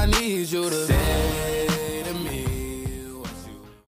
I need you to.